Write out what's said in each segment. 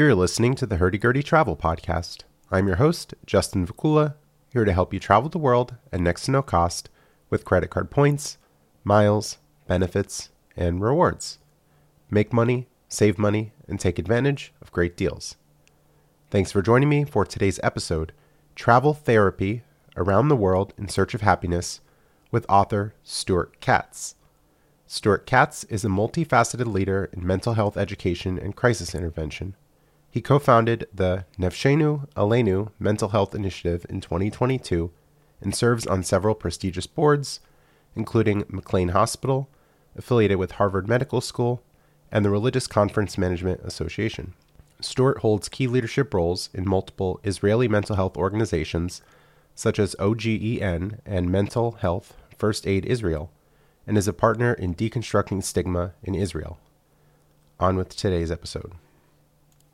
You're listening to the Hurdy Gurdy Travel Podcast. I'm your host, Justin Vacula, here to help you travel the world at next to no cost with credit card points, miles, benefits, and rewards. Make money, save money, and take advantage of great deals. Thanks for joining me for today's episode Travel Therapy Around the World in Search of Happiness with author Stuart Katz. Stuart Katz is a multifaceted leader in mental health education and crisis intervention. He co founded the Nafshenu Alenu Mental Health Initiative in 2022 and serves on several prestigious boards, including McLean Hospital, affiliated with Harvard Medical School, and the Religious Conference Management Association. Stuart holds key leadership roles in multiple Israeli mental health organizations, such as OGEN and Mental Health First Aid Israel and is a partner in deconstructing stigma in Israel. On with today's episode.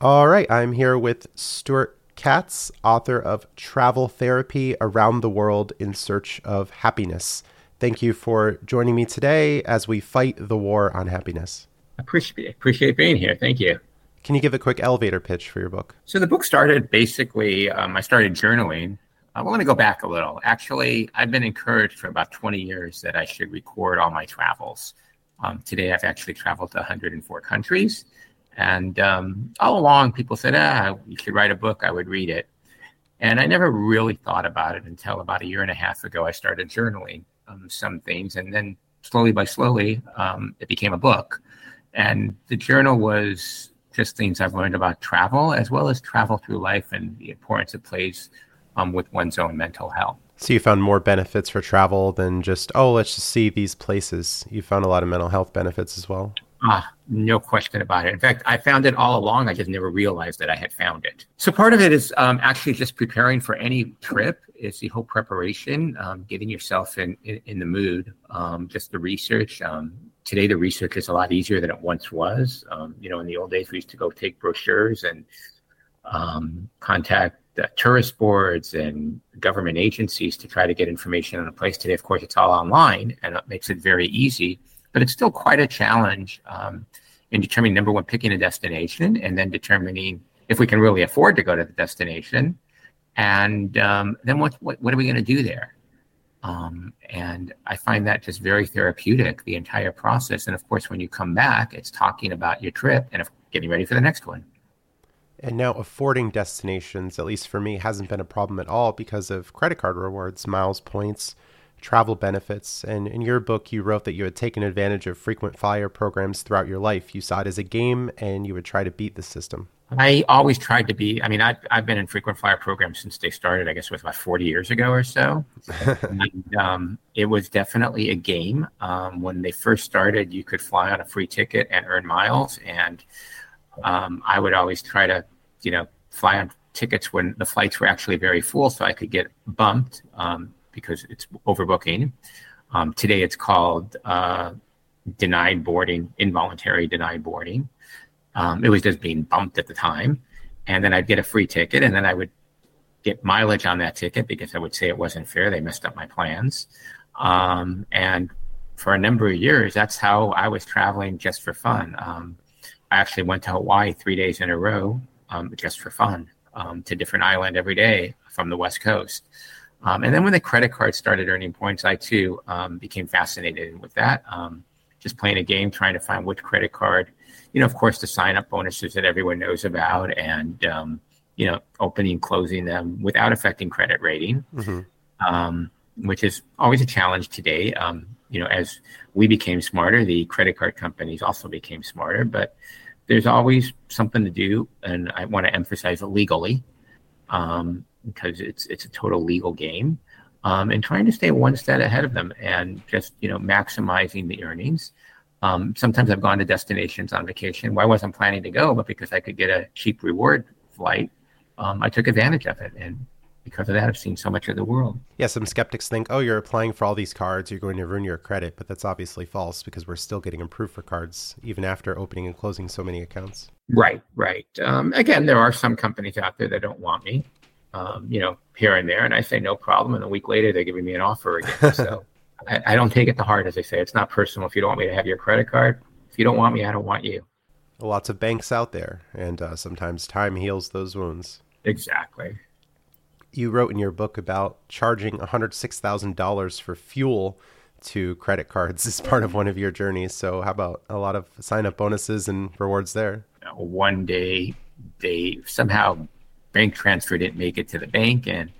All right, I'm here with Stuart Katz, author of Travel Therapy Around the World in Search of Happiness. Thank you for joining me today as we fight the war on happiness. Appreciate appreciate being here. Thank you. Can you give a quick elevator pitch for your book? So the book started basically. Um, I started journaling I want to go back a little. Actually, I've been encouraged for about 20 years that I should record all my travels. Um, today, I've actually traveled to 104 countries. And um, all along, people said, ah, you should write a book. I would read it. And I never really thought about it until about a year and a half ago. I started journaling um, some things. And then slowly by slowly, um, it became a book. And the journal was just things I've learned about travel as well as travel through life and the importance it plays um, with one's own mental health. So you found more benefits for travel than just, oh, let's just see these places. You found a lot of mental health benefits as well. Ah, no question about it. In fact, I found it all along. I just never realized that I had found it. So part of it is um, actually just preparing for any trip. Is the whole preparation, um, getting yourself in in, in the mood, um, just the research. Um, today, the research is a lot easier than it once was. Um, you know, in the old days, we used to go take brochures and um, contact the tourist boards and government agencies to try to get information on a place today. Of course, it's all online and it makes it very easy, but it's still quite a challenge um, in determining number one, picking a destination and then determining if we can really afford to go to the destination. And um, then what, what, what, are we going to do there? Um, and I find that just very therapeutic, the entire process. And of course, when you come back, it's talking about your trip and getting ready for the next one. And now affording destinations, at least for me, hasn't been a problem at all because of credit card rewards, miles, points, travel benefits. And in your book, you wrote that you had taken advantage of frequent flyer programs throughout your life. You saw it as a game and you would try to beat the system. I always tried to be. I mean, I've, I've been in frequent flyer programs since they started, I guess it was about 40 years ago or so. and, um, it was definitely a game. Um, when they first started, you could fly on a free ticket and earn miles. And um, I would always try to, you know, fly on tickets when the flights were actually very full, so I could get bumped um, because it's overbooking. Um, today, it's called uh, denied boarding, involuntary denied boarding. Um, it was just being bumped at the time, and then I'd get a free ticket, and then I would get mileage on that ticket because I would say it wasn't fair. They messed up my plans, um, and for a number of years, that's how I was traveling just for fun. Um, I actually went to Hawaii three days in a row um, just for fun um, to different island every day from the West Coast. Um, and then when the credit card started earning points, I too um, became fascinated with that. Um, just playing a game, trying to find which credit card, you know, of course, the sign up bonuses that everyone knows about and, um, you know, opening and closing them without affecting credit rating, mm-hmm. which is always a challenge today you know, as we became smarter, the credit card companies also became smarter. But there's always something to do, and I want to emphasize legally, um, because it's it's a total legal game, um, and trying to stay one step ahead of them and just you know maximizing the earnings. Um, sometimes I've gone to destinations on vacation where I wasn't planning to go, but because I could get a cheap reward flight, um, I took advantage of it and because of that, I've seen so much of the world. Yeah, some skeptics think, oh, you're applying for all these cards, you're going to ruin your credit, but that's obviously false because we're still getting approved for cards even after opening and closing so many accounts. Right, right. Um, again, there are some companies out there that don't want me, um, you know, here and there, and I say no problem, and a week later they're giving me an offer again. So I, I don't take it to heart, as I say. It's not personal. If you don't want me to have your credit card, if you don't want me, I don't want you. Lots of banks out there, and uh, sometimes time heals those wounds. Exactly. You wrote in your book about charging $106,000 for fuel to credit cards as part of one of your journeys. So, how about a lot of sign up bonuses and rewards there? One day, they somehow bank transfer didn't make it to the bank, and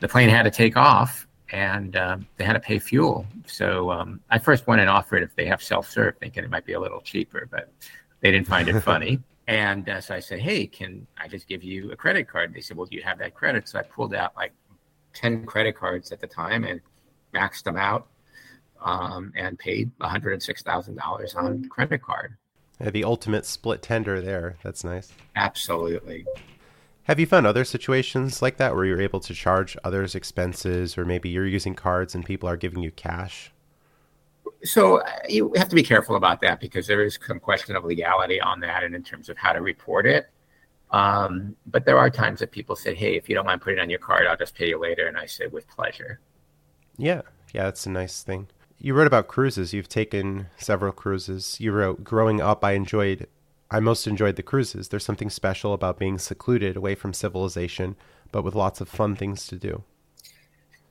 the plane had to take off and uh, they had to pay fuel. So um, I first went and offered if they have self serve, thinking it might be a little cheaper, but they didn't find it funny. and uh, so I said, Hey, can I just give you a credit card? They said, Well, do you have that credit? So I pulled out like 10 credit cards at the time and maxed them out um, and paid $106,000 on credit card. Yeah, the ultimate split tender there. That's nice. Absolutely. Have you found other situations like that where you're able to charge others expenses, or maybe you're using cards and people are giving you cash? So uh, you have to be careful about that because there is some question of legality on that and in terms of how to report it. Um, but there are times that people say, "Hey, if you don't mind putting it on your card, I'll just pay you later," and I say, "With pleasure." Yeah, yeah, that's a nice thing. You wrote about cruises. You've taken several cruises. You wrote, "Growing up, I enjoyed I most enjoyed the cruises. There's something special about being secluded away from civilization, but with lots of fun things to do.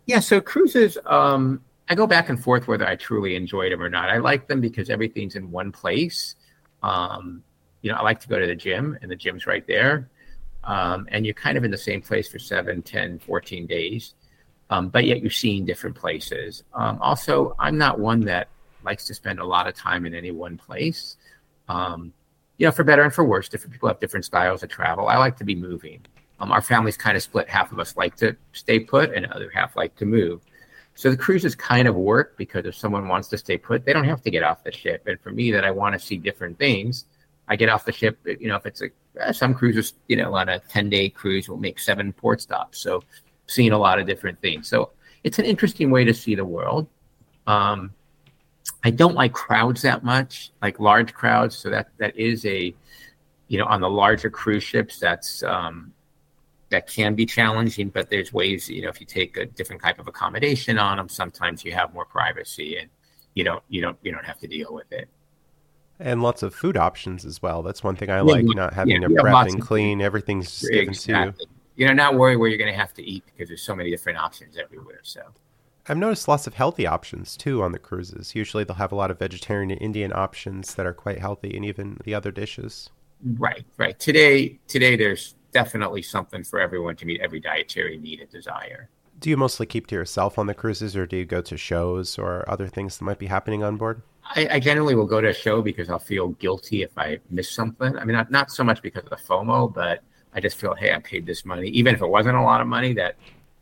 Yeah, so cruises, um, I go back and forth whether I truly enjoyed them or not. I like them because everything's in one place. Um, you know, I like to go to the gym, and the gym's right there. Um, and you're kind of in the same place for 7, 10, 14 days, um, but yet you're seeing different places. Um, also, I'm not one that likes to spend a lot of time in any one place. Um, you know, for better and for worse, different people have different styles of travel. I like to be moving. Um, our family's kind of split. Half of us like to stay put, and the other half like to move. So the cruises kind of work because if someone wants to stay put, they don't have to get off the ship. And for me, that I want to see different things, I get off the ship. You know, if it's a uh, some cruises, you know, on a ten day cruise will make seven port stops. So seeing a lot of different things. So it's an interesting way to see the world. Um, I don't like crowds that much, like large crowds. So that that is a, you know, on the larger cruise ships, that's um, that can be challenging. But there's ways, you know, if you take a different type of accommodation on them, sometimes you have more privacy and you don't you don't you don't have to deal with it. And lots of food options as well. That's one thing I like, yeah, not having yeah, to prep and clean. Everything's given exactly. to you. You know, not worry where you're going to have to eat because there's so many different options everywhere. So I've noticed lots of healthy options too on the cruises. Usually they'll have a lot of vegetarian and Indian options that are quite healthy and even the other dishes. Right, right. Today today there's definitely something for everyone to meet every dietary need and desire. Do you mostly keep to yourself on the cruises or do you go to shows or other things that might be happening on board? I, I generally will go to a show because I'll feel guilty if I miss something. I mean, not, not so much because of the FOMO, but I just feel, hey, I paid this money, even if it wasn't a lot of money that,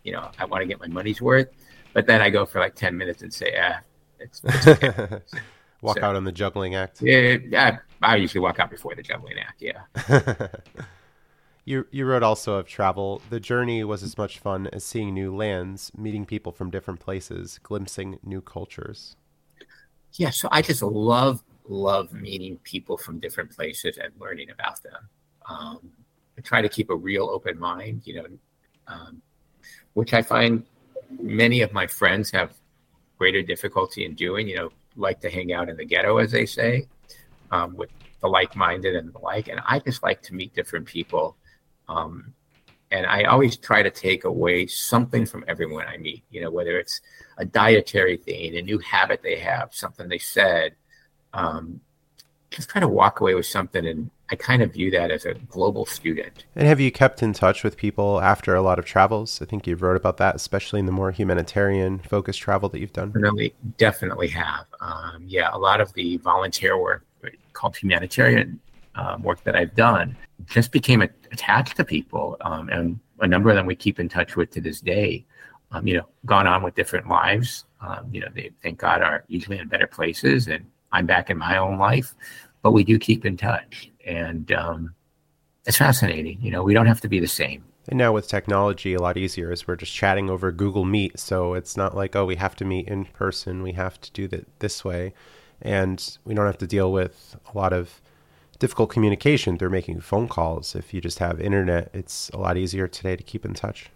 you know, I want to get my money's worth. But then I go for like 10 minutes and say, ah, it's, it's okay. walk so, out on the juggling act. Yeah, yeah, I usually walk out before the juggling act. Yeah. you you wrote also of travel. The journey was as much fun as seeing new lands, meeting people from different places, glimpsing new cultures. Yeah, so I just love love meeting people from different places and learning about them. Um, I try to keep a real open mind, you know, um, which I find many of my friends have greater difficulty in doing, you know, like to hang out in the ghetto, as they say, um, with the like minded and the like. And I just like to meet different people. Um, and I always try to take away something from everyone I meet, you know, whether it's a dietary thing, a new habit they have, something they said. Um, just try to walk away with something and I kind of view that as a global student. And have you kept in touch with people after a lot of travels? I think you've wrote about that, especially in the more humanitarian focused travel that you've done. Definitely, definitely have. Um, yeah, a lot of the volunteer work called humanitarian um, work that I've done just became attached to people, um, and a number of them we keep in touch with to this day. Um, you know, gone on with different lives. Um, you know, they thank God are usually in better places, and I'm back in my own life, but we do keep in touch and um, it's fascinating. You know, we don't have to be the same. And now with technology, a lot easier as we're just chatting over Google Meet. So it's not like, oh, we have to meet in person. We have to do that this way. And we don't have to deal with a lot of difficult communication through making phone calls. If you just have internet, it's a lot easier today to keep in touch.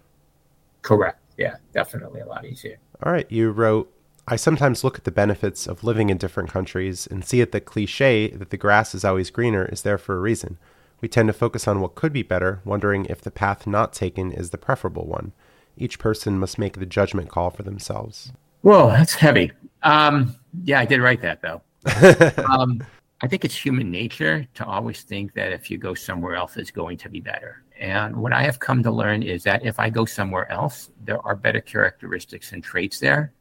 Correct. Yeah, definitely a lot easier. All right. You wrote, I sometimes look at the benefits of living in different countries and see that the cliche that the grass is always greener is there for a reason. We tend to focus on what could be better, wondering if the path not taken is the preferable one. Each person must make the judgment call for themselves. Whoa, that's heavy. Um, yeah, I did write that though. um, I think it's human nature to always think that if you go somewhere else, it's going to be better. And what I have come to learn is that if I go somewhere else, there are better characteristics and traits there.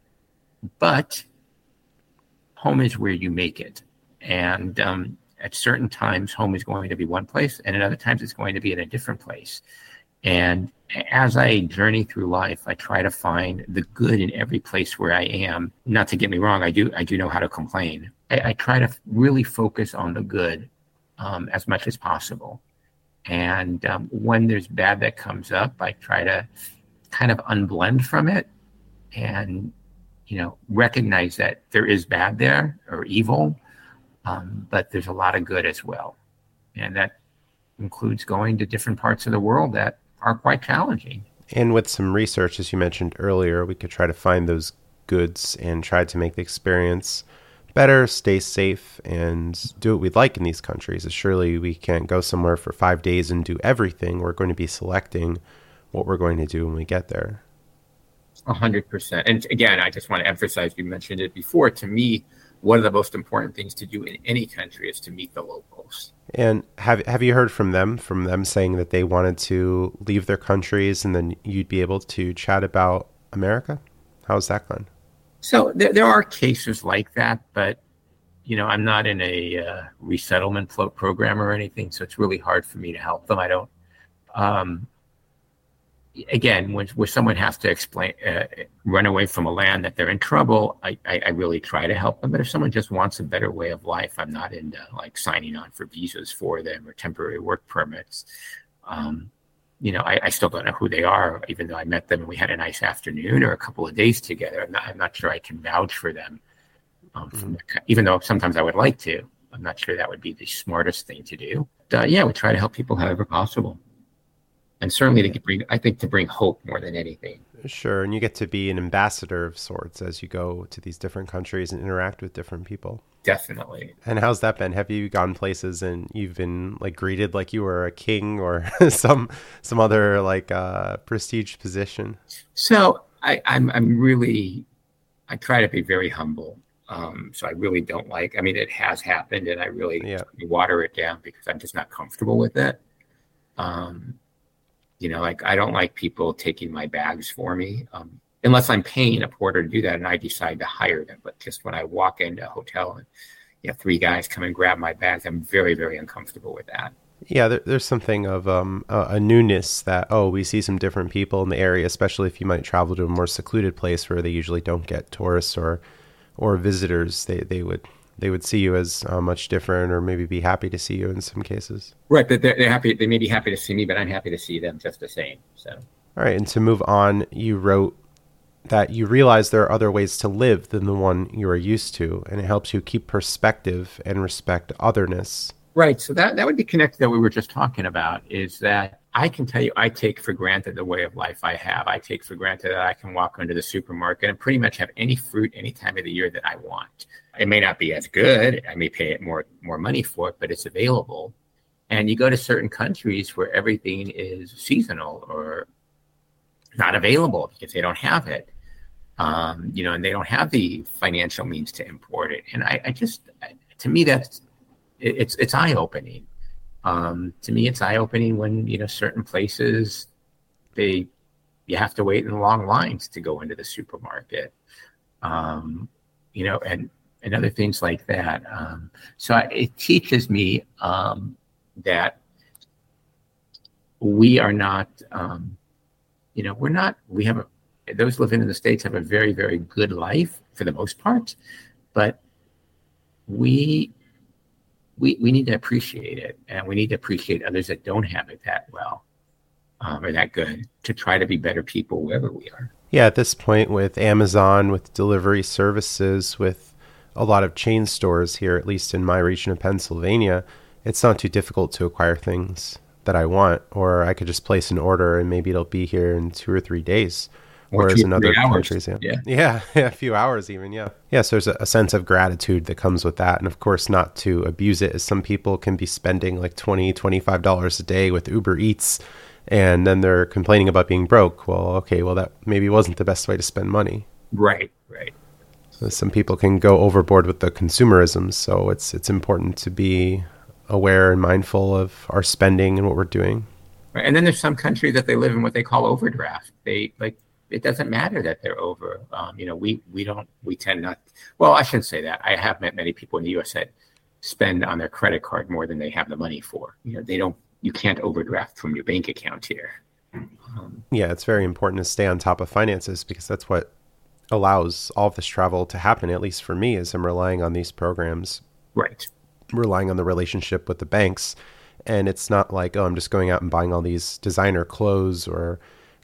But home is where you make it. And um, at certain times, home is going to be one place, and at other times, it's going to be in a different place. And as I journey through life, I try to find the good in every place where I am. Not to get me wrong, I do I do know how to complain. I, I try to really focus on the good um, as much as possible. And um, when there's bad that comes up, I try to kind of unblend from it and you know recognize that there is bad there or evil um, but there's a lot of good as well. And that includes going to different parts of the world that are quite challenging. And with some research, as you mentioned earlier, we could try to find those goods and try to make the experience better, stay safe, and do what we'd like in these countries. As Surely we can't go somewhere for five days and do everything. We're going to be selecting what we're going to do when we get there. A hundred percent. And again, I just want to emphasize, you mentioned it before, to me, one of the most important things to do in any country is to meet the locals. And have have you heard from them from them saying that they wanted to leave their countries and then you'd be able to chat about America? How's that gone? So there, there are cases like that, but you know I'm not in a uh, resettlement float program or anything, so it's really hard for me to help them. I don't. Um, again, when, when someone has to explain, uh, run away from a land that they're in trouble, I, I, I, really try to help them. But if someone just wants a better way of life, I'm not into like signing on for visas for them or temporary work permits. Um, you know, I, I, still don't know who they are, even though I met them and we had a nice afternoon or a couple of days together. I'm not, I'm not sure I can vouch for them, um, mm-hmm. the, even though sometimes I would like to. I'm not sure that would be the smartest thing to do. But, uh, yeah, we try to help people however possible and certainly to bring i think to bring hope more than anything sure and you get to be an ambassador of sorts as you go to these different countries and interact with different people definitely and how's that been have you gone places and you've been like greeted like you were a king or some some other like uh prestige position so i i'm i'm really i try to be very humble um, so I really don't like. I mean, it has happened, and I really yeah. water it down because I'm just not comfortable with it. Um, you know, like I don't like people taking my bags for me um, unless I'm paying a porter to do that and I decide to hire them. But just when I walk into a hotel and you know, three guys come and grab my bags, I'm very, very uncomfortable with that. Yeah, there, there's something of um, a, a, newness that, oh, we see some different people in the area, especially if you might travel to a more secluded place where they usually don't get tourists or or visitors. They, they would they would see you as uh, much different or maybe be happy to see you in some cases. Right, but they're, they're happy. They may be happy to see me, but I'm happy to see them just the same. So. All right, and to move on, you wrote that you realize there are other ways to live than the one you are used to, and it helps you keep perspective and respect otherness. Right. So that that would be connected that we were just talking about is that I can tell you I take for granted the way of life I have. I take for granted that I can walk into the supermarket and pretty much have any fruit any time of the year that I want. It may not be as good. I may pay it more more money for it, but it's available. And you go to certain countries where everything is seasonal or not available because they don't have it. Um, you know, and they don't have the financial means to import it. And I, I just, to me, that's it's it's eye opening. Um, to me, it's eye opening when you know certain places they you have to wait in long lines to go into the supermarket. Um, you know, and and other things like that. Um, so it teaches me um, that we are not, um, you know, we're not, we have a, those living in the States have a very, very good life for the most part, but we, we, we need to appreciate it and we need to appreciate others that don't have it that well um, or that good to try to be better people wherever we are. Yeah, at this point, with Amazon, with delivery services, with a lot of chain stores here, at least in my region of Pennsylvania, it's not too difficult to acquire things that I want, or I could just place an order and maybe it'll be here in two or three days. Whereas in other countries, yeah. Yeah. yeah, a few hours even, yeah. Yeah, so there's a, a sense of gratitude that comes with that. And of course, not to abuse it, as some people can be spending like 20 $25 a day with Uber Eats and then they're complaining about being broke. Well, okay, well, that maybe wasn't the best way to spend money. Right, right. Some people can go overboard with the consumerism, so it's it's important to be aware and mindful of our spending and what we're doing. Right. And then there's some countries that they live in what they call overdraft. They like it doesn't matter that they're over. Um, you know, we we don't we tend not. Well, I shouldn't say that. I have met many people in the U.S. that spend on their credit card more than they have the money for. You know, they don't. You can't overdraft from your bank account here. Um, yeah, it's very important to stay on top of finances because that's what allows all of this travel to happen. At least for me, as I'm relying on these programs. Right. Relying on the relationship with the banks. And it's not like, oh, I'm just going out and buying all these designer clothes or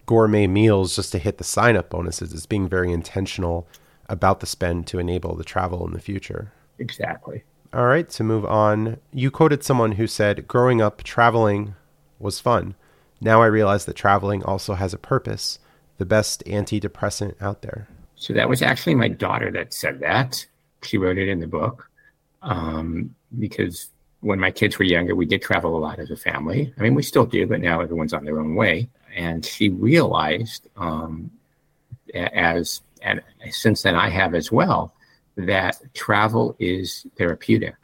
gourmet meals just to hit the sign up bonuses. It's being very intentional about the spend to enable the travel in the future. Exactly. All right, to move on, you quoted someone who said, Growing up, traveling was fun. Now I realize that traveling also has a purpose, the best antidepressant out there. So that was actually my daughter that said that. She wrote it in the book um, because when my kids were younger, we did travel a lot as a family. I mean, we still do, but now everyone's on their own way. And she realized, um, as and since then I have as well, that travel is therapeutic,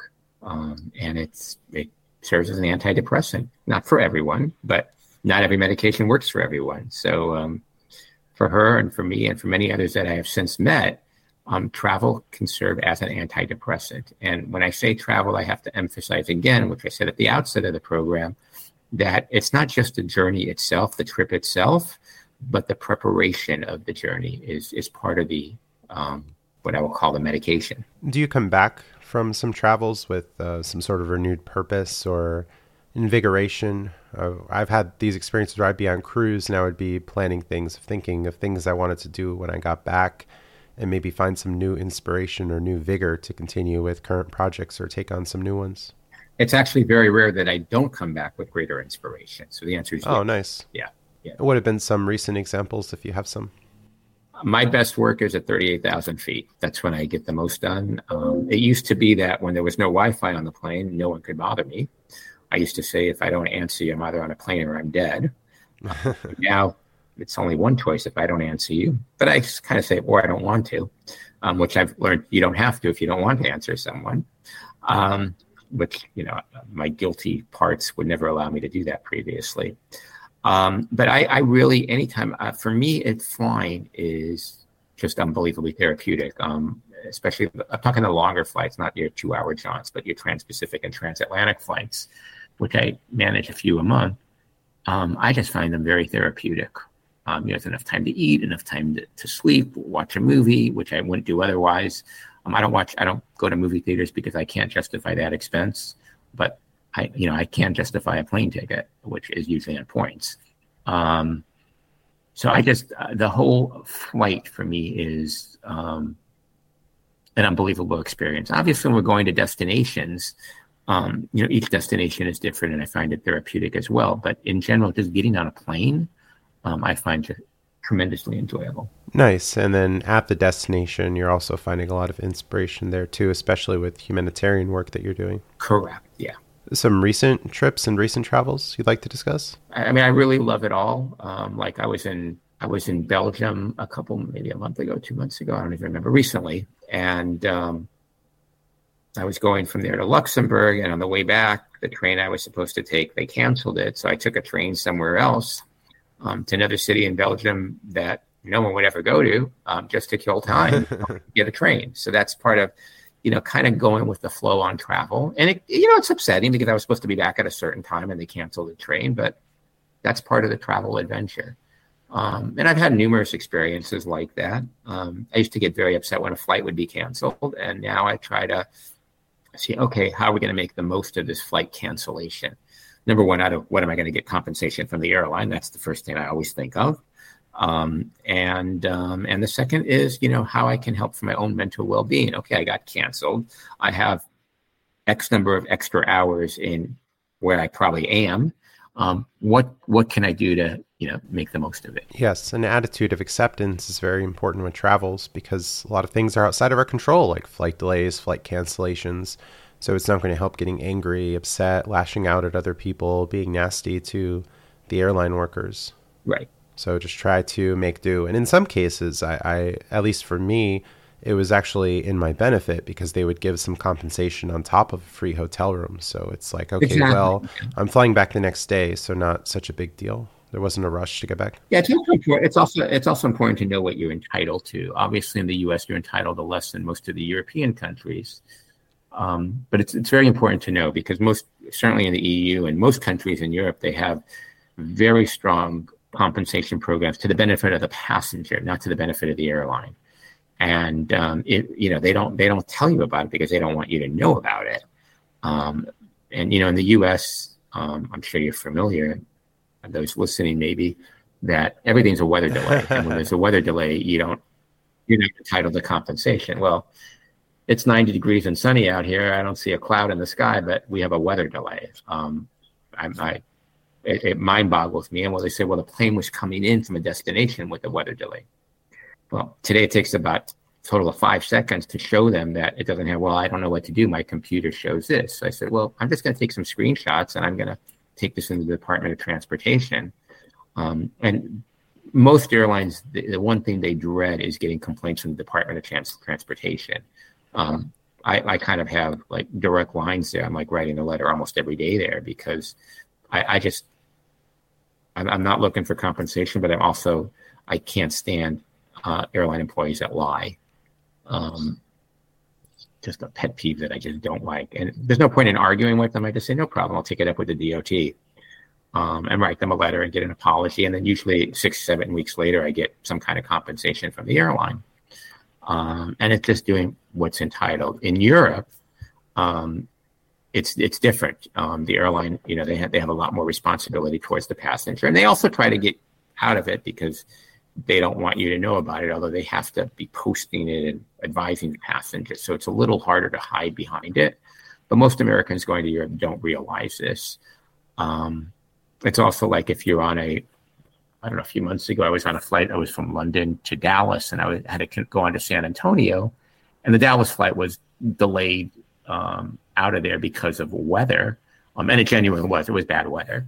um, and it's it serves as an antidepressant. Not for everyone, but not every medication works for everyone. So um, for her and for me and for many others that I have since met, um, travel can serve as an antidepressant. And when I say travel, I have to emphasize again, which I said at the outset of the program, that it's not just the journey itself, the trip itself, but the preparation of the journey is is part of the um, what I will call the medication. Do you come back from some travels with uh, some sort of renewed purpose or invigoration? Uh, I've had these experiences where I'd be on cruise and I would be planning things, thinking of things I wanted to do when I got back, and maybe find some new inspiration or new vigor to continue with current projects or take on some new ones. It's actually very rare that I don't come back with greater inspiration. So the answer is oh, nice. Yeah. Yeah. What have been some recent examples if you have some? My best work is at 38,000 feet. That's when I get the most done. Um, it used to be that when there was no Wi Fi on the plane, no one could bother me. I used to say, if I don't answer you, I'm either on a plane or I'm dead. now it's only one choice if I don't answer you. But I just kind of say, or I don't want to, um, which I've learned you don't have to if you don't want to answer someone. Um, which, you know, my guilty parts would never allow me to do that previously. Um, but I, I, really, anytime, uh, for me, it flying is just unbelievably therapeutic. Um, especially, I'm talking the longer flights, not your two hour jaunts, but your trans Pacific and transatlantic flights, which I manage a few a month. Um, I just find them very therapeutic. Um, you know, it's enough time to eat, enough time to, to, sleep, watch a movie, which I wouldn't do otherwise. Um, I don't watch, I don't go to movie theaters because I can't justify that expense. But I, you know, I can justify a plane ticket, which is usually on points. Um, so I just uh, the whole flight for me is um, an unbelievable experience. Obviously, when we're going to destinations, um, you know, each destination is different, and I find it therapeutic as well. But in general, just getting on a plane, um, I find it tremendously enjoyable. Nice. And then at the destination, you're also finding a lot of inspiration there too, especially with humanitarian work that you're doing. Correct. Yeah some recent trips and recent travels you'd like to discuss? I mean, I really love it all. Um, like I was in I was in Belgium a couple, maybe a month ago, two months ago. I don't even remember recently, and um, I was going from there to Luxembourg. And on the way back, the train I was supposed to take, they canceled it, so I took a train somewhere else um, to another city in Belgium that no one would ever go to, um, just to kill time, get a train. So that's part of you know, kind of going with the flow on travel. And it, you know, it's upsetting because I was supposed to be back at a certain time and they canceled the train, but that's part of the travel adventure. Um, and I've had numerous experiences like that. Um, I used to get very upset when a flight would be canceled, and now I try to see, okay, how are we going to make the most of this flight cancellation? Number one, out of what am I going to get compensation from the airline? That's the first thing I always think of. Um, and um, and the second is you know how I can help for my own mental well being. Okay, I got canceled. I have X number of extra hours in where I probably am. Um, what what can I do to you know make the most of it. Yes, an attitude of acceptance is very important with travels because a lot of things are outside of our control, like flight delays, flight cancellations. So it's not going to help getting angry, upset, lashing out at other people, being nasty to the airline workers. Right. So just try to make do. And in some cases, I, I at least for me, it was actually in my benefit because they would give some compensation on top of a free hotel room. So it's like, okay, exactly. well, I'm flying back the next day, so not such a big deal. There wasn't a rush to get back. Yeah, it's also important. It's also it's also important to know what you're entitled to. Obviously, in the U.S., you're entitled to less than most of the European countries. Um, but it's it's very important to know because most certainly in the EU and most countries in Europe, they have very strong compensation programs to the benefit of the passenger, not to the benefit of the airline and um, it you know they don't they don't tell you about it because they don't want you to know about it um, and you know in the us um, i'm sure you're familiar those listening maybe that everything's a weather delay. And when there's a weather delay you don't you're not entitled to compensation. Well it's 90 degrees and sunny out here. I don't see a cloud in the sky but we have a weather delay. Um, I, I it, it mind boggles me. And well they say well the plane was coming in from a destination with a weather delay. Well, today it takes about total of five seconds to show them that it doesn't have, well, I don't know what to do. My computer shows this. So I said, well, I'm just going to take some screenshots and I'm going to take this into the Department of Transportation. Um, and most airlines, the, the, one thing they dread is getting complaints from the Department of Trans- Transportation. Um, I, I, kind of have like direct lines there. I'm like writing a letter almost every day there because I, I just, I'm, I'm, not looking for compensation, but I'm also, I can't stand uh, airline employees that lie. Um, just a pet peeve that I just don't like. And there's no point in arguing with them. I just say, no problem. I'll take it up with the DOT um, and write them a letter and get an apology. And then usually six, seven weeks later, I get some kind of compensation from the airline. Um, and it's just doing what's entitled. In Europe, um, it's it's different. Um, the airline, you know, they have they have a lot more responsibility towards the passenger, and they also try to get out of it because they don't want you to know about it, although they have to be posting it and advising the passengers. So it's a little harder to hide behind it. But most Americans going to Europe don't realize this. Um, it's also like if you're on a, I don't know, a few months ago, I was on a flight. I was from London to Dallas, and I had to go on to San Antonio, and the Dallas flight was delayed um, out of there because of weather. Um, and it genuinely was. It was bad weather.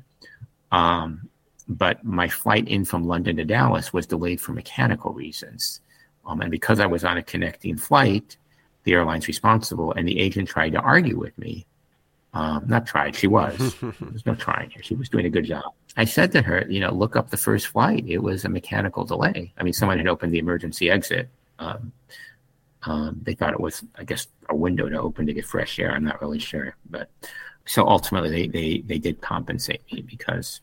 Um, but my flight in from London to Dallas was delayed for mechanical reasons. Um, and because I was on a connecting flight, the airline's responsible, and the agent tried to argue with me. Um, not tried, she was. There's no trying here. She was doing a good job. I said to her, you know, look up the first flight. It was a mechanical delay. I mean, someone had opened the emergency exit. Um, um, they thought it was, I guess, a window to open to get fresh air. I'm not really sure, but so ultimately they they they did compensate me because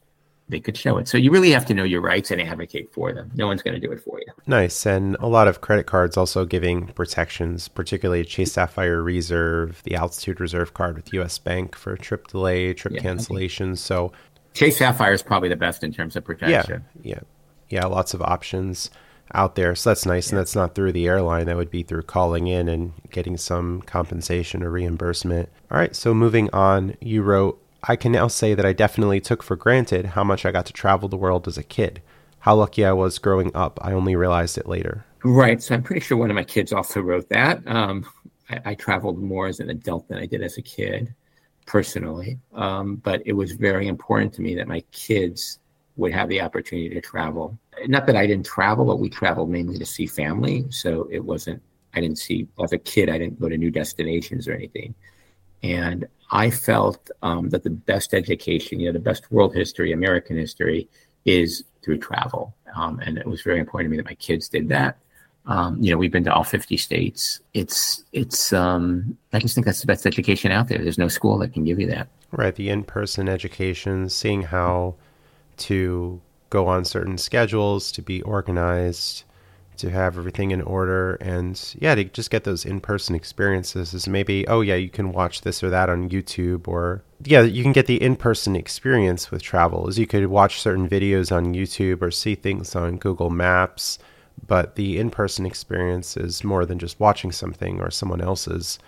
they could show it. So you really have to know your rights and advocate for them. No one's going to do it for you. Nice. And a lot of credit cards also giving protections, particularly Chase Sapphire Reserve, the Altitude Reserve card with US Bank for trip delay, trip yeah, cancellations. So Chase Sapphire is probably the best in terms of protection. Yeah. Yeah. Yeah. Lots of options out there. So that's nice. Yeah. And that's not through the airline. That would be through calling in and getting some compensation or reimbursement. All right. So moving on, you wrote, I can now say that I definitely took for granted how much I got to travel the world as a kid. How lucky I was growing up. I only realized it later. Right. So I'm pretty sure one of my kids also wrote that. Um, I, I, traveled more as an adult than I did as a kid, personally. Um, but it was very important to me that my kids would have the opportunity to travel. Not that I didn't travel, but we traveled mainly to see family. So it wasn't, I didn't see, as a kid, I didn't go to new destinations or anything. And I felt um, that the best education, you know, the best world history, American history, is through travel. Um, and it was very important to me that my kids did that. Um, you know, we've been to all 50 states. It's, it's, um, I just think that's the best education out there. There's no school that can give you that. Right. The in person education, seeing how to go on certain schedules, to be organized, to have everything in order and yeah to just get those in-person experiences is maybe oh yeah you can watch this or that on youtube or yeah you can get the in-person experience with travel is you could watch certain videos on youtube or see things on google maps but the in-person experience is more than just watching something or someone else's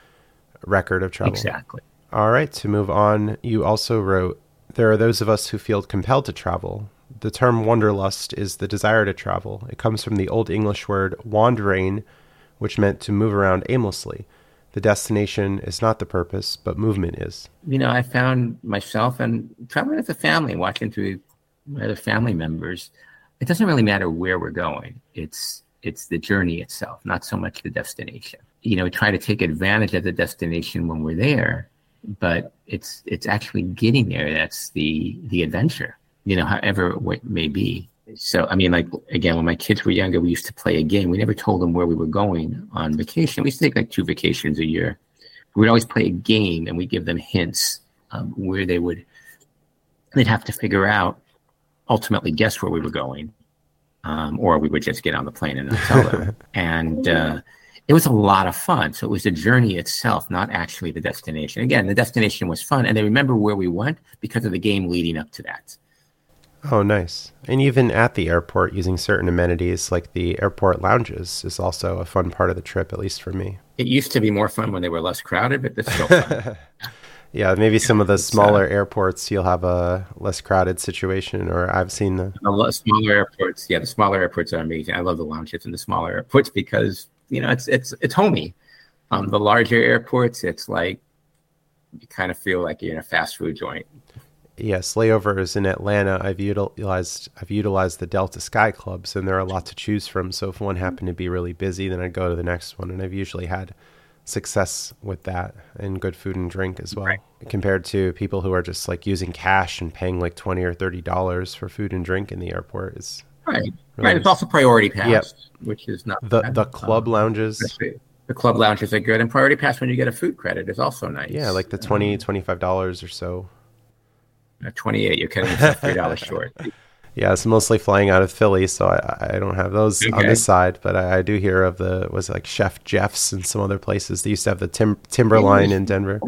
record of travel. Exactly. All right to move on you also wrote there are those of us who feel compelled to travel The term wanderlust is the desire to travel. It comes from the Old English word wandering, which meant to move around aimlessly. The destination is not the purpose, but movement is. You know, I found myself and traveling with the family, watching through my other family members. It doesn't really matter where we're going. It's it's the journey itself, not so much the destination. You know, try to take advantage of the destination when we're there, but it's it's actually getting there that's the the adventure. You know, however it may be. So, I mean, like again, when my kids were younger, we used to play a game. We never told them where we were going on vacation. We used to take like two vacations a year. We'd always play a game, and we give them hints um, where they would. They'd have to figure out, ultimately, guess where we were going, um, or we would just get on the plane and tell them. and uh, it was a lot of fun. So it was the journey itself, not actually the destination. Again, the destination was fun, and they remember where we went because of the game leading up to that. Oh, nice. And even at the airport, using certain amenities like the airport lounges is also a fun part of the trip, at least for me. It used to be more fun when they were less crowded, but it's still fun. yeah, maybe some of the smaller uh, airports you'll have a less crowded situation, or I've seen the... the smaller airports. Yeah, the smaller airports are amazing. I love the lounges in the smaller airports because you know it's it's it's homey. Um, the larger airports, it's like you kind of feel like you're in a fast food joint yes, layovers in Atlanta, I've utilized I've utilized the Delta Sky Clubs, and there are a lot to choose from. So if one happened to be really busy, then I'd go to the next one, and I've usually had success with that and good food and drink as well. Right. Compared to people who are just like using cash and paying like twenty or thirty dollars for food and drink in the airport is right. Really right. It's also priority pass, yep. which is not the bad. the club um, lounges. The club lounges are good, and priority pass when you get a food credit is also nice. Yeah, like the 20 um, 25 dollars or so 28. You're cutting yourself three dollars short. Yeah, it's mostly flying out of Philly, so I, I don't have those okay. on this side. But I, I, do hear of the was like Chef Geoff's and some other places. They used to have the tim- Timberline in Denver.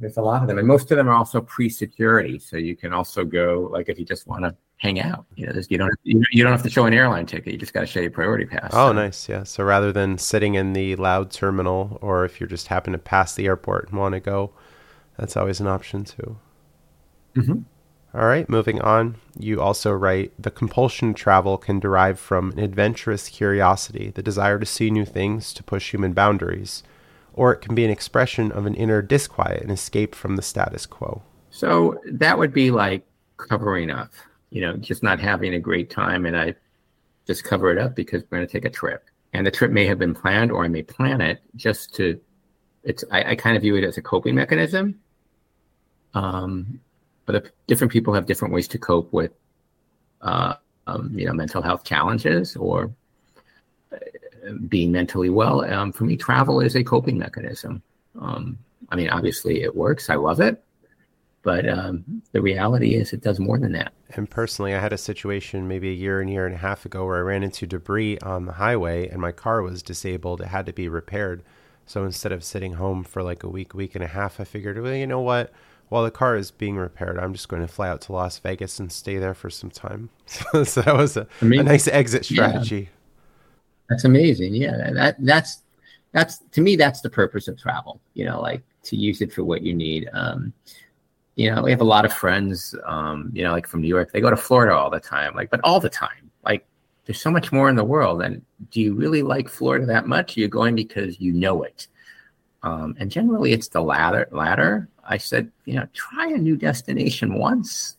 There's a lot of them, and most of them are also pre-security, so you can also go like if you just want to hang out. You know, you don't you don't have to show an airline ticket. You just got to show your priority pass. Oh, so. nice. Yeah. So rather than sitting in the loud terminal, or if you're just happen to pass the airport and want to go, that's always an option too. Mm-hmm. All right, moving on. You also write the compulsion to travel can derive from an adventurous curiosity, the desire to see new things, to push human boundaries, or it can be an expression of an inner disquiet, an escape from the status quo. So that would be like covering up, you know, just not having a great time, and I just cover it up because we're going to take a trip, and the trip may have been planned, or I may plan it just to. It's I, I kind of view it as a coping mechanism. Um, but different people have different ways to cope with, uh, um, you know, mental health challenges or uh, being mentally well. Um, for me, travel is a coping mechanism. Um, I mean, obviously, it works. I love it, but um, the reality is, it does more than that. And personally, I had a situation maybe a year and year and a half ago where I ran into debris on the highway, and my car was disabled. It had to be repaired. So instead of sitting home for like a week, week and a half, I figured, well, you know what? While the car is being repaired, I'm just going to fly out to Las Vegas and stay there for some time. So, so that was a, a, nice exit strategy. Yeah. That's amazing. Yeah, that that's that's to me that's the purpose of travel. You know, like to use it for what you need. Um, you know, we have a lot of friends. Um, you know, like from New York, they go to Florida all the time. Like, but all the time. Like, there's so much more in the world. And do you really like Florida that much? You're going because you know it. Um, and generally, it's the latter. Latter. I said, you know, try a new destination once.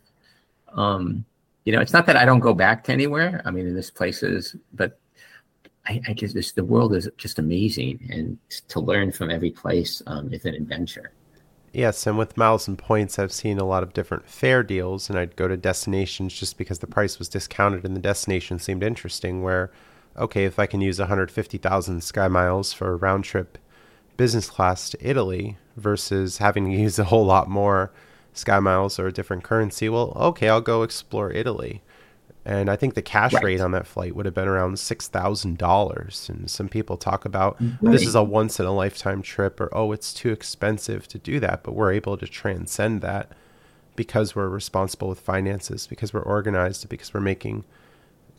Um, you know, it's not that I don't go back to anywhere. I mean, in this places, but I, I just the world is just amazing, and to learn from every place um, is an adventure. Yes, and with miles and points, I've seen a lot of different fare deals, and I'd go to destinations just because the price was discounted and the destination seemed interesting. Where, okay, if I can use 150,000 sky miles for a round trip business class to Italy versus having to use a whole lot more sky miles or a different currency, well, okay, I'll go explore Italy. And I think the cash right. rate on that flight would have been around six thousand dollars. And some people talk about right. this is a once in a lifetime trip, or oh, it's too expensive to do that. But we're able to transcend that because we're responsible with finances, because we're organized, because we're making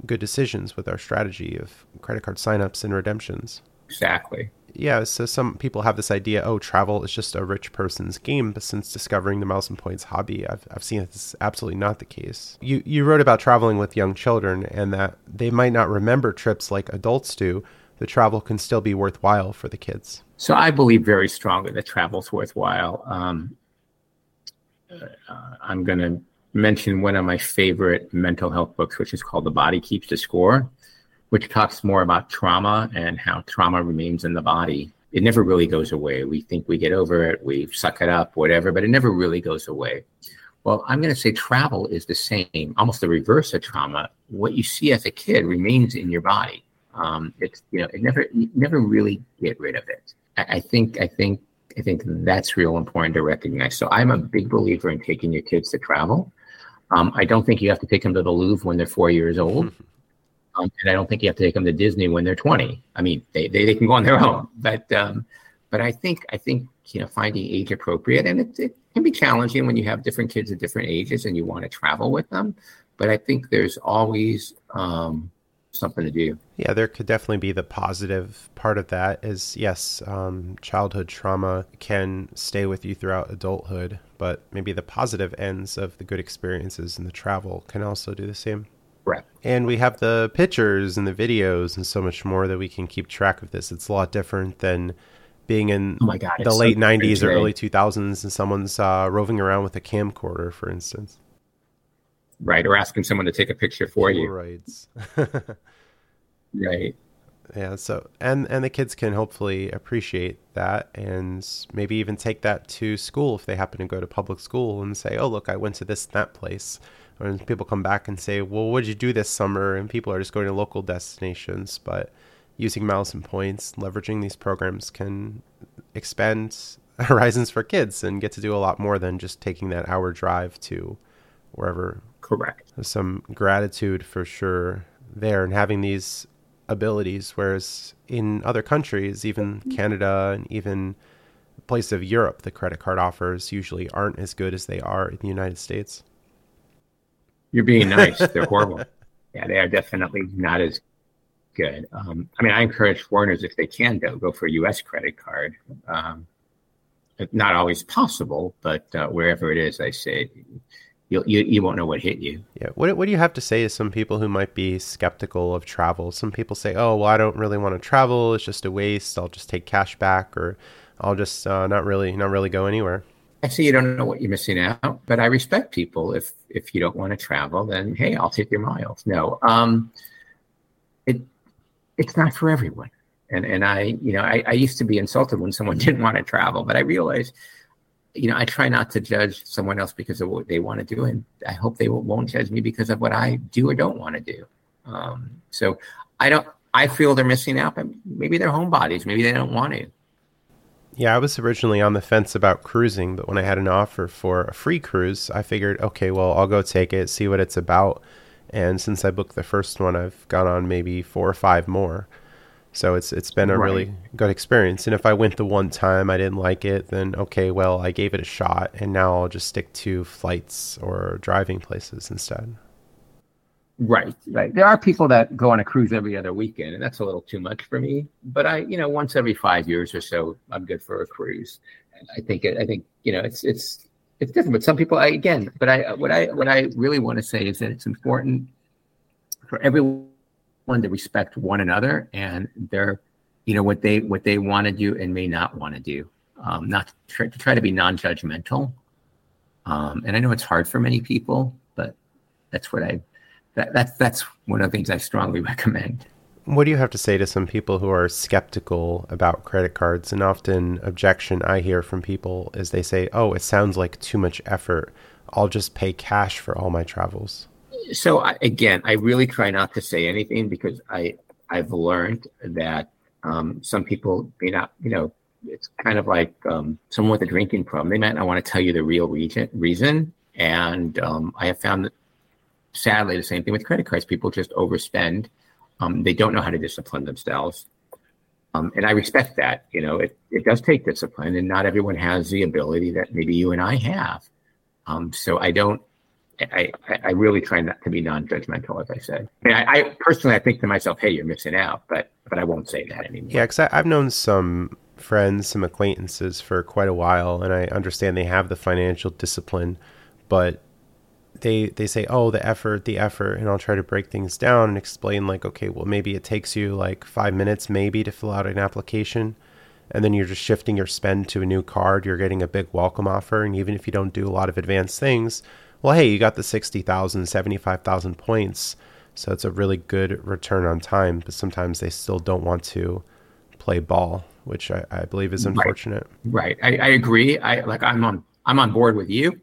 good decisions with our strategy of credit card signups and redemptions. Exactly. Yeah, so some people have this idea, oh, travel is just a rich person's game. But since discovering the Miles and Points hobby, I've, I've seen it's absolutely not the case. You, you wrote about traveling with young children and that they might not remember trips like adults do. The travel can still be worthwhile for the kids. So I believe very strongly that travel's worthwhile. Um, uh, I'm going to mention one of my favorite mental health books, which is called The Body Keeps the Score which talks more about trauma and how trauma remains in the body. It never really goes away. We think we get over it, we suck it up, whatever, but it never really goes away. Well, I'm going to say travel is the same, almost the reverse of trauma. What you see as a kid remains in your body. Um, it's you know, it never, you never really get rid of it. I, I think, I think, I think that's real important to recognize. So I'm a big believer in taking your kids to travel. Um, I don't think you have to take them to the Louvre when they're four years old. Um, and I don't think you have to take them to Disney when they're 20. I mean, they, they, they can go on their own, but, um, but I think, I think, you know, finding age appropriate and it, it can be challenging when you have different kids at different ages and you want to travel with them. But I think there's always, um, something to do. Yeah, there could definitely be the positive part of that is yes, um, childhood trauma can stay with you throughout adulthood, but maybe the positive ends of the good experiences and the travel can also do the same. Right. And we have the pictures and the videos and so much more that we can keep track of this. It's a lot different than being in oh God, the late so 90s or early 2000s and someone's uh, roving around with a camcorder, for instance. Right. Or asking someone to take a picture for you. Rights. right. Yeah. So, and, and the kids can hopefully appreciate that and maybe even take that to school if they happen to go to public school and say, oh, look, I went to this, that place when people come back and say, "Well, what did you do this summer?" and people are just going to local destinations, but using miles and points, leveraging these programs can expand horizons for kids and get to do a lot more than just taking that hour drive to wherever. Correct. There's some gratitude for sure there and having these abilities, whereas in other countries, even Canada and even places of Europe, the credit card offers usually aren't as good as they are in the United States. You're being nice. They're horrible. Yeah, they are definitely not as good. Um, I mean, I encourage foreigners if they can go go for a U.S. credit card. Um, not always possible, but uh, wherever it is, I say you you you won't know what hit you. Yeah. What what do you have to say to some people who might be skeptical of travel? Some people say, "Oh, well, I don't really want to travel. It's just a waste. I'll just take cash back, or I'll just uh, not really not really go anywhere." I see you don't know what you're missing out, but I respect people. If if you don't want to travel, then hey, I'll take your miles. No, um, it it's not for everyone. And and I, you know, I, I used to be insulted when someone didn't want to travel, but I realized, you know, I try not to judge someone else because of what they want to do, and I hope they won't judge me because of what I do or don't want to do. Um, so I don't. I feel they're missing out, but maybe they're homebodies. Maybe they don't want to. Yeah, I was originally on the fence about cruising, but when I had an offer for a free cruise, I figured, okay, well, I'll go take it, see what it's about. And since I booked the first one, I've gone on maybe four or five more. So it's it's been a right. really good experience. And if I went the one time I didn't like it, then okay, well, I gave it a shot and now I'll just stick to flights or driving places instead. Right, right. There are people that go on a cruise every other weekend, and that's a little too much for me. But I, you know, once every five years or so, I'm good for a cruise. I think, I think, you know, it's it's it's different. But some people, I, again, but I, what I what I really want to say is that it's important for everyone to respect one another and their, you know, what they what they want to do and may not want to do. Um, not to try, to try to be non-judgmental. Um, and I know it's hard for many people, but that's what I that, that's that's one of the things I strongly recommend. What do you have to say to some people who are skeptical about credit cards? And often objection I hear from people is they say, "Oh, it sounds like too much effort. I'll just pay cash for all my travels." So I, again, I really try not to say anything because I I've learned that um, some people may not, you know, it's kind of like um, someone with a drinking problem. They might not want to tell you the real reason, reason. and um, I have found that sadly, the same thing with credit cards. People just overspend. Um, they don't know how to discipline themselves. Um, and I respect that. You know, it, it does take discipline, and not everyone has the ability that maybe you and I have. Um, so I don't, I, I really try not to be non-judgmental, as I said. I, mean, I, I, personally, I think to myself, "Hey, you're missing out," but but I won't say that anymore. Yeah, because I've known some friends, some acquaintances for quite a while, and I understand they have the financial discipline, but they they say, "Oh, the effort, the effort," and I'll try to break things down and explain like, okay, well, maybe it takes you like five minutes, maybe, to fill out an application and then you're just shifting your spend to a new card. You're getting a big welcome offer, and even if you don't do a lot of advanced things, well, hey, you got the 60,000, 75,000 points. So it's a really good return on time, but sometimes they still don't want to play ball, which I, I believe is unfortunate. Right. right. I, I agree. I like I'm on I'm on board with you,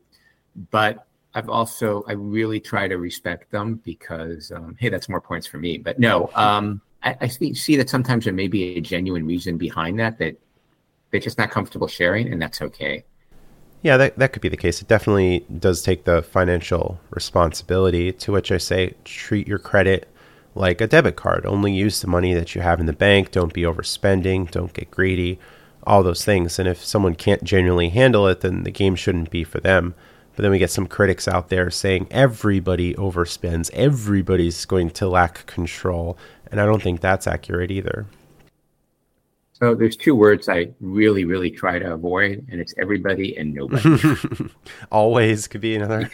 but I've also I really try to respect them because um, hey, that's more points for me. But no, um, I, I see, see that sometimes there may be a genuine reason behind that that they're just not comfortable sharing, and that's okay. Yeah, that, that could be the case. It definitely does take the financial responsibility, to which I say treat your credit like a debit card. Only use the money that you have in the bank. Don't be overspending. Don't get greedy. All those things. And if someone can't genuinely handle it, then the game shouldn't be for them. But then we get some critics out there saying everybody overspends, everybody's going to lack control. And I don't think that's accurate either. So there's two words I really, really try to avoid, and it's everybody and nobody. Always could be another.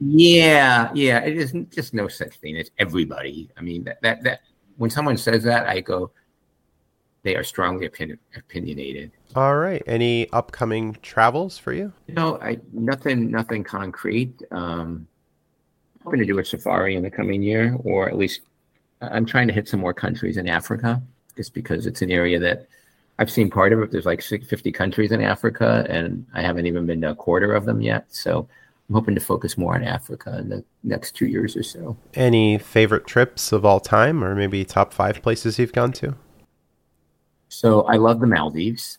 yeah, yeah. It is just no such thing as everybody. I mean, that that, that when someone says that, I go, they are strongly opinion, opinionated. All right. Any upcoming travels for you? No, I nothing, nothing concrete. Um, hoping to do a safari in the coming year, or at least I'm trying to hit some more countries in Africa just because it's an area that I've seen part of it. There's like 50 countries in Africa, and I haven't even been to a quarter of them yet. So I'm hoping to focus more on Africa in the next two years or so. Any favorite trips of all time, or maybe top five places you've gone to? So I love the Maldives.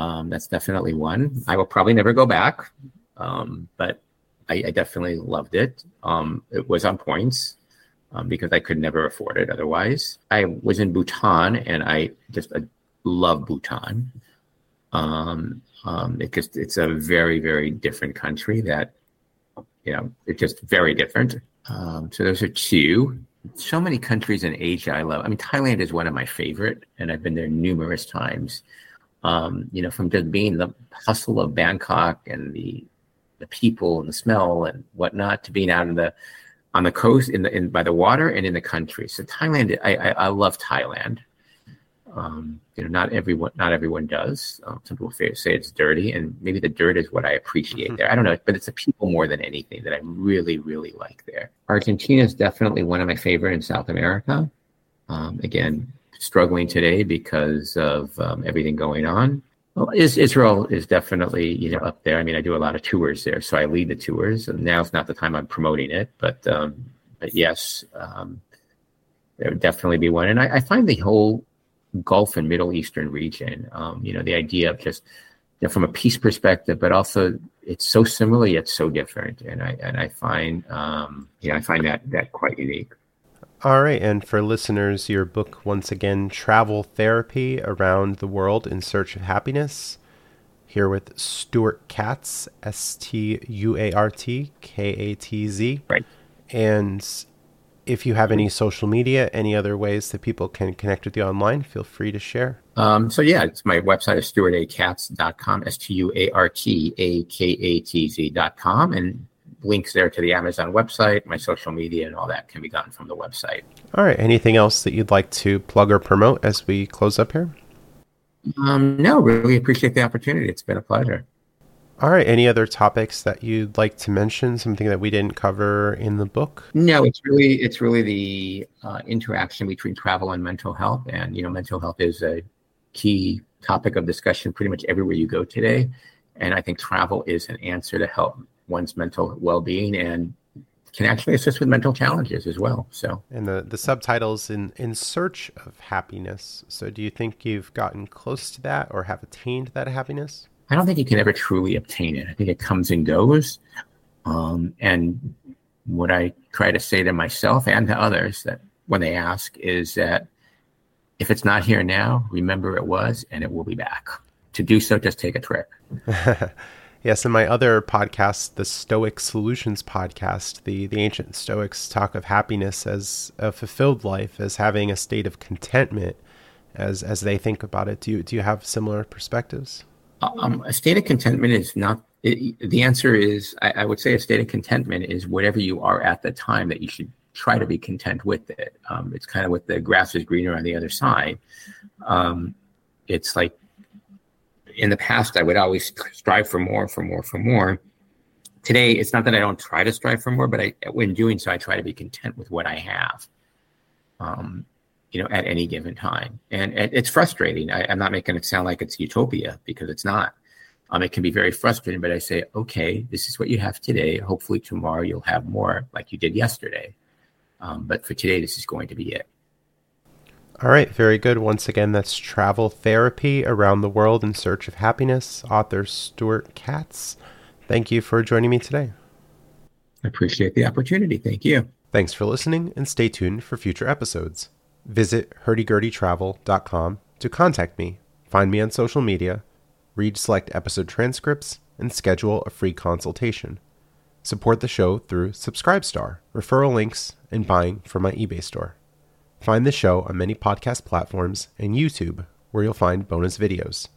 Um, that's definitely one. I will probably never go back, um, but I, I, definitely loved it. Um, it was on points um, because I could never afford it otherwise. I was in Bhutan and I just uh, love Bhutan. Um, um, because it's a very, very different country that, you know, it's just very different. So those are two. So many countries in Asia I love. I mean, Thailand is one of my favorite, and I've been there numerous times. Um, you know, from just being the hustle of Bangkok and the the people and the smell and whatnot to being out in the on the coast, in the in by the water, and in the country. So Thailand, I I, I love Thailand. Um, you know, not everyone not everyone does. Um, some people say it's dirty, and maybe the dirt is what I appreciate mm-hmm. there. I don't know, but it's the people more than anything that I really really like there. Argentina is definitely one of my favorite in South America. Um, again, struggling today because of um, everything going on. Well, Israel is definitely you know up there. I mean, I do a lot of tours there, so I lead the tours. And now it's not the time I'm promoting it, but um, but yes, um, there would definitely be one. And I, I, find the whole Gulf and Middle Eastern region, um, you know, the idea of just you know, from a peace perspective, but also it's so similar yet so different. And I and I find um, yeah, I find that that quite unique. All right, and for listeners, your book once again, Travel Therapy Around the World in Search of Happiness. Here with Stuart Katz, S T U A R T K A T Z. Right. And if you have any social media, any other ways that people can connect with you online, feel free to share. Um, so, yeah, it's my website is stuartakatz.com, S T U A R T A K A T Z.com. And links there to the Amazon website, my social media, and all that can be gotten from the website. All right. Anything else that you'd like to plug or promote as we close up here? Um, no, really appreciate the opportunity. It's been a pleasure. All right. Any other topics that you'd like to mention? Something that we didn't cover in the book? No, it's really it's really the uh, interaction between travel and mental health, and you know, mental health is a key topic of discussion pretty much everywhere you go today. And I think travel is an answer to help one's mental well-being and can actually assist with mental challenges as well. So, and the the subtitles in in search of happiness. So, do you think you've gotten close to that or have attained that happiness? I don't think you can ever truly obtain it. I think it comes and goes. Um, and what I try to say to myself and to others that when they ask is that if it's not here now, remember it was, and it will be back. To do so, just take a trip. Yes, in my other podcast, the Stoic Solutions podcast, the, the ancient Stoics talk of happiness as a fulfilled life, as having a state of contentment as as they think about it. Do you do you have similar perspectives? Um, a state of contentment is not. It, the answer is, I, I, would say, a state of contentment is whatever you are at the time that you should try to be content with it. Um, it's kind of what the grass is greener on the other side. Um, it's like in the past, I would always strive for more, for more, for more. Today, it's not that I don't try to strive for more, but I, when doing so, I try to be content with what I have. Um, you know, at any given time. And, and it's frustrating. I, am not making it sound like it's utopia because it's not. Um, it can be very frustrating, but I say, okay, this is what you have today. Hopefully tomorrow you'll have more like you did yesterday. Um, but for today, this is going to be it. All right, very good. Once again, that's Travel Therapy Around the World in Search of Happiness, author Stuart Katz. Thank you for joining me today. I appreciate the opportunity. Thank you. Thanks for listening and stay tuned for future episodes. Visit hurdygurdytravel.com to contact me, find me on social media, read select episode transcripts, and schedule a free consultation. Support the show through Subscribestar, referral links, and buying from my eBay store. Find the show on many podcast platforms and YouTube, where you'll find bonus videos.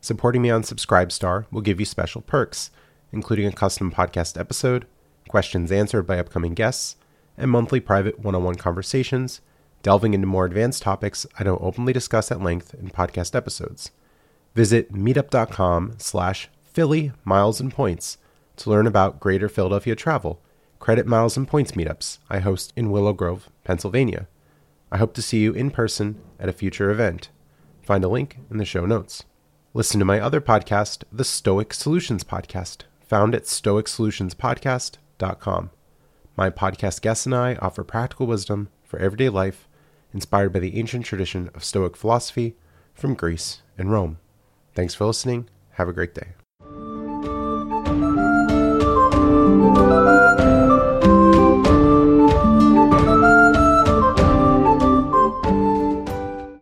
Supporting me on Subscribestar will give you special perks, including a custom podcast episode, questions answered by upcoming guests, and monthly private one on one conversations delving into more advanced topics I don't openly discuss at length in podcast episodes. Visit meetup.com slash Philly Miles and Points to learn about Greater Philadelphia travel, credit miles and points meetups I host in Willow Grove, Pennsylvania. I hope to see you in person at a future event. Find a link in the show notes. Listen to my other podcast, the Stoic Solutions Podcast, found at stoicsolutionspodcast.com. My podcast guests and I offer practical wisdom for everyday life inspired by the ancient tradition of Stoic philosophy from Greece and Rome. Thanks for listening. Have a great day.